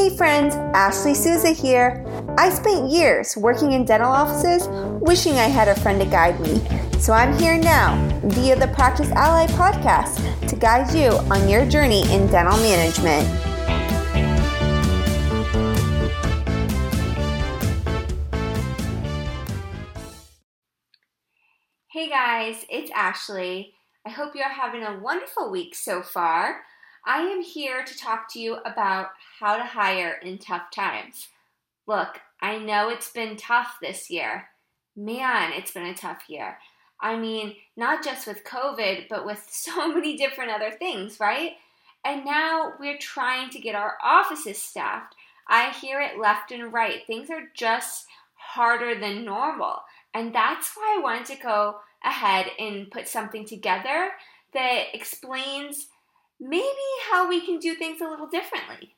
Hey friends, Ashley Souza here. I spent years working in dental offices wishing I had a friend to guide me. So I'm here now via the Practice Ally podcast to guide you on your journey in dental management. Hey guys, it's Ashley. I hope you're having a wonderful week so far. I am here to talk to you about how to hire in tough times. Look, I know it's been tough this year. Man, it's been a tough year. I mean, not just with COVID, but with so many different other things, right? And now we're trying to get our offices staffed. I hear it left and right. Things are just harder than normal. And that's why I wanted to go ahead and put something together that explains maybe how we can do things a little differently.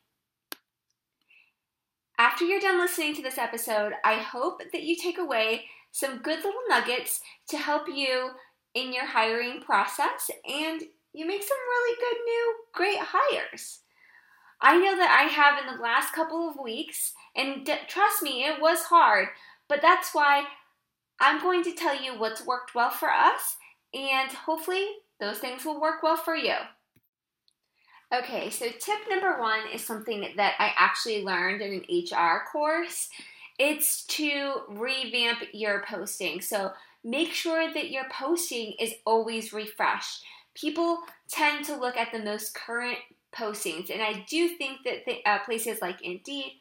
After you're done listening to this episode, I hope that you take away some good little nuggets to help you in your hiring process and you make some really good new great hires. I know that I have in the last couple of weeks, and d- trust me, it was hard, but that's why I'm going to tell you what's worked well for us, and hopefully those things will work well for you. Okay, so tip number one is something that I actually learned in an HR course. It's to revamp your posting. So make sure that your posting is always refreshed. People tend to look at the most current postings, and I do think that uh, places like Indeed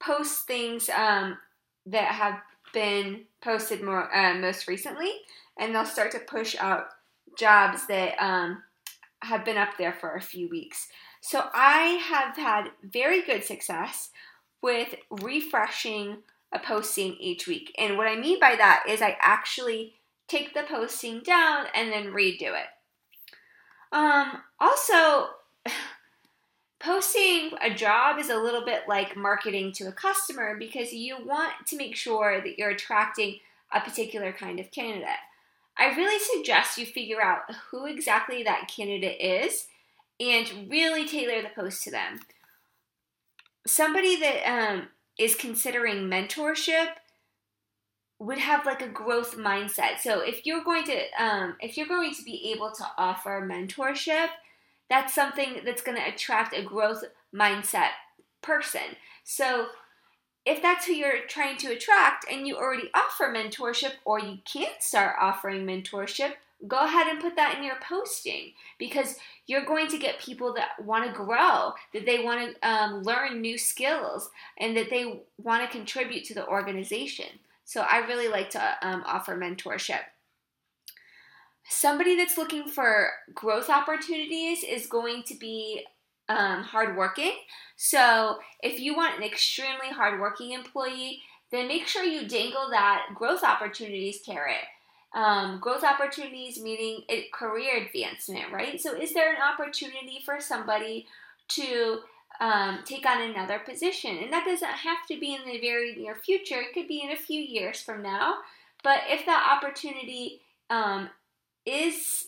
post things um, that have been posted more uh, most recently, and they'll start to push out jobs that um, have been up there for a few weeks. So I have had very good success with refreshing a posting each week. And what I mean by that is I actually take the posting down and then redo it. Um, also, posting a job is a little bit like marketing to a customer because you want to make sure that you're attracting a particular kind of candidate. I really suggest you figure out who exactly that candidate is and really tailor the post to them. Somebody that um, is considering mentorship would have like a growth mindset. So if you're going to um, if you're going to be able to offer mentorship, that's something that's going to attract a growth mindset person. So if that's who you're trying to attract and you already offer mentorship or you can't start offering mentorship, go ahead and put that in your posting because you're going to get people that want to grow, that they want to um, learn new skills, and that they want to contribute to the organization. So I really like to um, offer mentorship. Somebody that's looking for growth opportunities is going to be um, hardworking. So if you want an extremely hardworking employee, then make sure you dangle that growth opportunities carrot. Um, growth opportunities meaning career advancement, right? So is there an opportunity for somebody to um, take on another position? And that doesn't have to be in the very near future. It could be in a few years from now. But if that opportunity um, is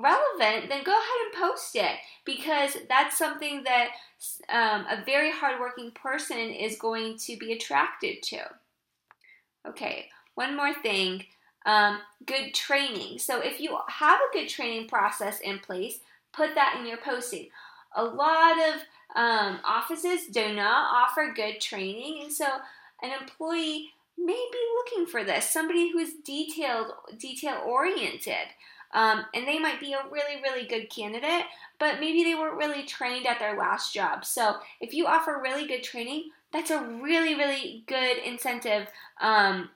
relevant, then go ahead and post it because that's something that um, a very hardworking person is going to be attracted to. Okay, one more thing um, good training. So if you have a good training process in place, put that in your posting. A lot of um, offices do not offer good training, and so an employee may be looking for this somebody who's detailed, detail oriented. Um, and they might be a really, really good candidate, but maybe they weren't really trained at their last job. So if you offer really good training, that's a really, really good incentive um,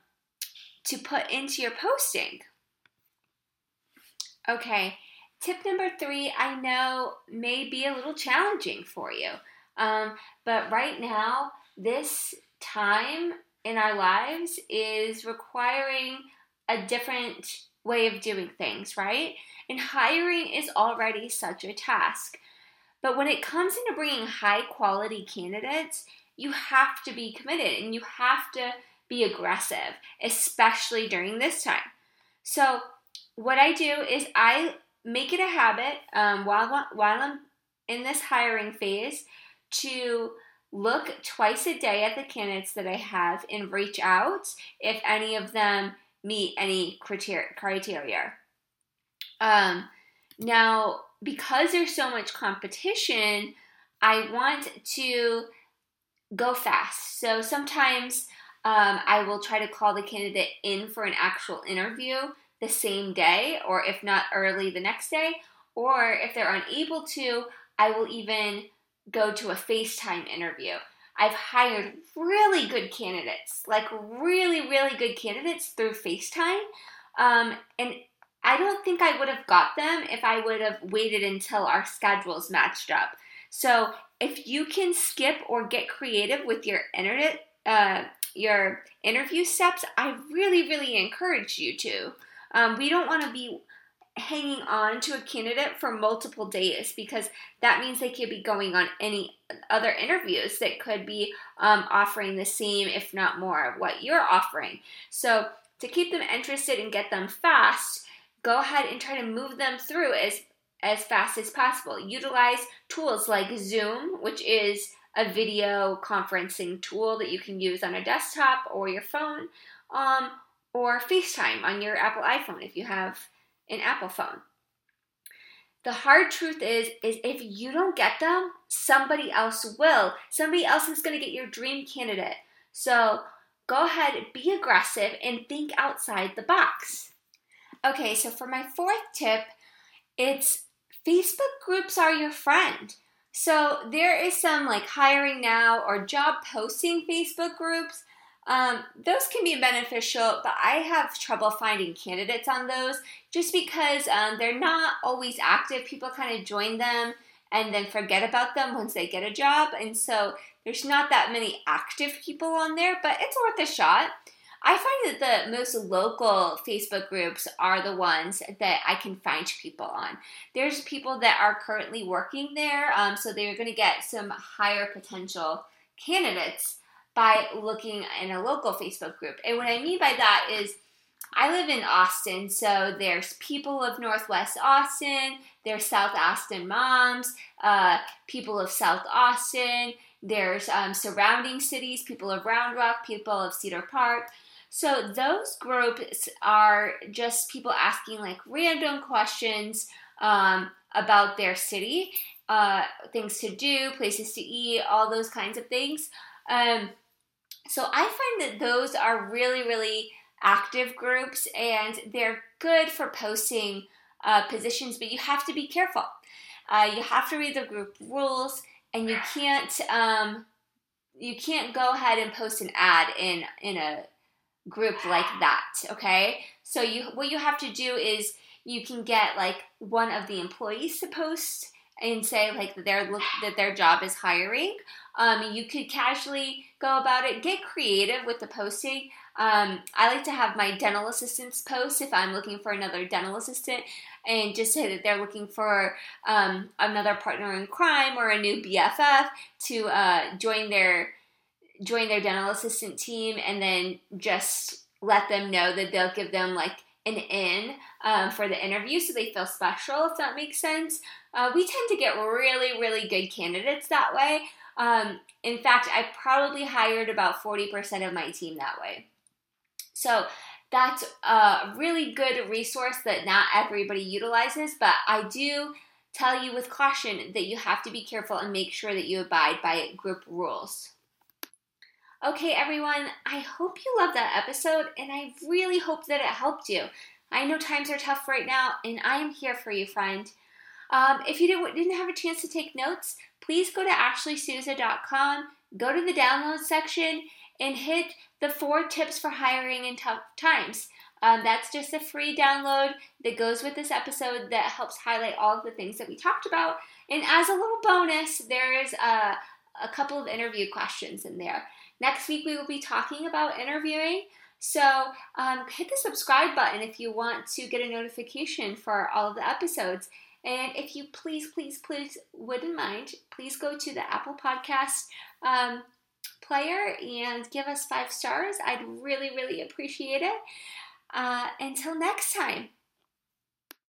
to put into your posting. Okay, tip number three I know may be a little challenging for you, um, but right now, this time in our lives is requiring a different way of doing things, right? And hiring is already such a task. But when it comes into bringing high quality candidates, you have to be committed and you have to be aggressive, especially during this time. So, what I do is I make it a habit um, while while I'm in this hiring phase to look twice a day at the candidates that I have and reach out if any of them meet any criteria. Um, now, because there's so much competition, I want to go fast. So sometimes um, I will try to call the candidate in for an actual interview the same day, or if not early the next day. Or if they're unable to, I will even go to a FaceTime interview. I've hired really good candidates, like really, really good candidates through FaceTime. Um, and I don't think I would have got them if I would have waited until our schedules matched up. So if you can skip or get creative with your internet, uh, your interview steps, I really, really encourage you to. Um, we don't want to be hanging on to a candidate for multiple days because that means they could be going on any other interviews that could be um, offering the same, if not more, of what you're offering. So, to keep them interested and get them fast, go ahead and try to move them through as as fast as possible. Utilize tools like Zoom, which is a video conferencing tool that you can use on a desktop or your phone, um, or FaceTime on your Apple iPhone if you have an Apple phone. The hard truth is is if you don't get them, somebody else will. Somebody else is going to get your dream candidate. So, go ahead, be aggressive and think outside the box. Okay, so for my fourth tip, it's Facebook groups are your friend. So there is some like hiring now or job posting Facebook groups. Um, those can be beneficial, but I have trouble finding candidates on those just because um, they're not always active. People kind of join them and then forget about them once they get a job. And so there's not that many active people on there, but it's worth a shot. I find that the most local Facebook groups are the ones that I can find people on. There's people that are currently working there, um, so they're going to get some higher potential candidates by looking in a local Facebook group. And what I mean by that is, I live in Austin, so there's people of Northwest Austin, there's South Austin moms, uh, people of South Austin, there's um, surrounding cities, people of Round Rock, people of Cedar Park. So those groups are just people asking like random questions um, about their city, uh, things to do, places to eat, all those kinds of things. Um, so I find that those are really, really active groups and they're good for posting uh, positions, but you have to be careful. Uh, you have to read the group rules and you can't um, you can't go ahead and post an ad in in a group like that, okay? So you what you have to do is you can get like one of the employees to post and say like that their that their job is hiring. Um, you could casually go about it. Get creative with the posting. Um, I like to have my dental assistants post if I'm looking for another dental assistant, and just say that they're looking for um, another partner in crime or a new BFF to uh, join their join their dental assistant team and then just let them know that they'll give them like an in um, for the interview so they feel special, if that makes sense. Uh, we tend to get really, really good candidates that way. Um, in fact, I probably hired about 40% of my team that way. So that's a really good resource that not everybody utilizes, but I do tell you with caution that you have to be careful and make sure that you abide by group rules. Okay, everyone, I hope you loved that episode and I really hope that it helped you. I know times are tough right now and I am here for you, friend. Um, if you didn't, have a chance to take notes, please go to ashleysouza.com, go to the download section, and hit the four tips for hiring in tough times. Um, that's just a free download that goes with this episode that helps highlight all of the things that we talked about. And as a little bonus, there is a, a couple of interview questions in there. Next week, we will be talking about interviewing. So um, hit the subscribe button if you want to get a notification for all of the episodes. And if you please, please, please wouldn't mind, please go to the Apple Podcast um, player and give us five stars. I'd really, really appreciate it. Uh, until next time.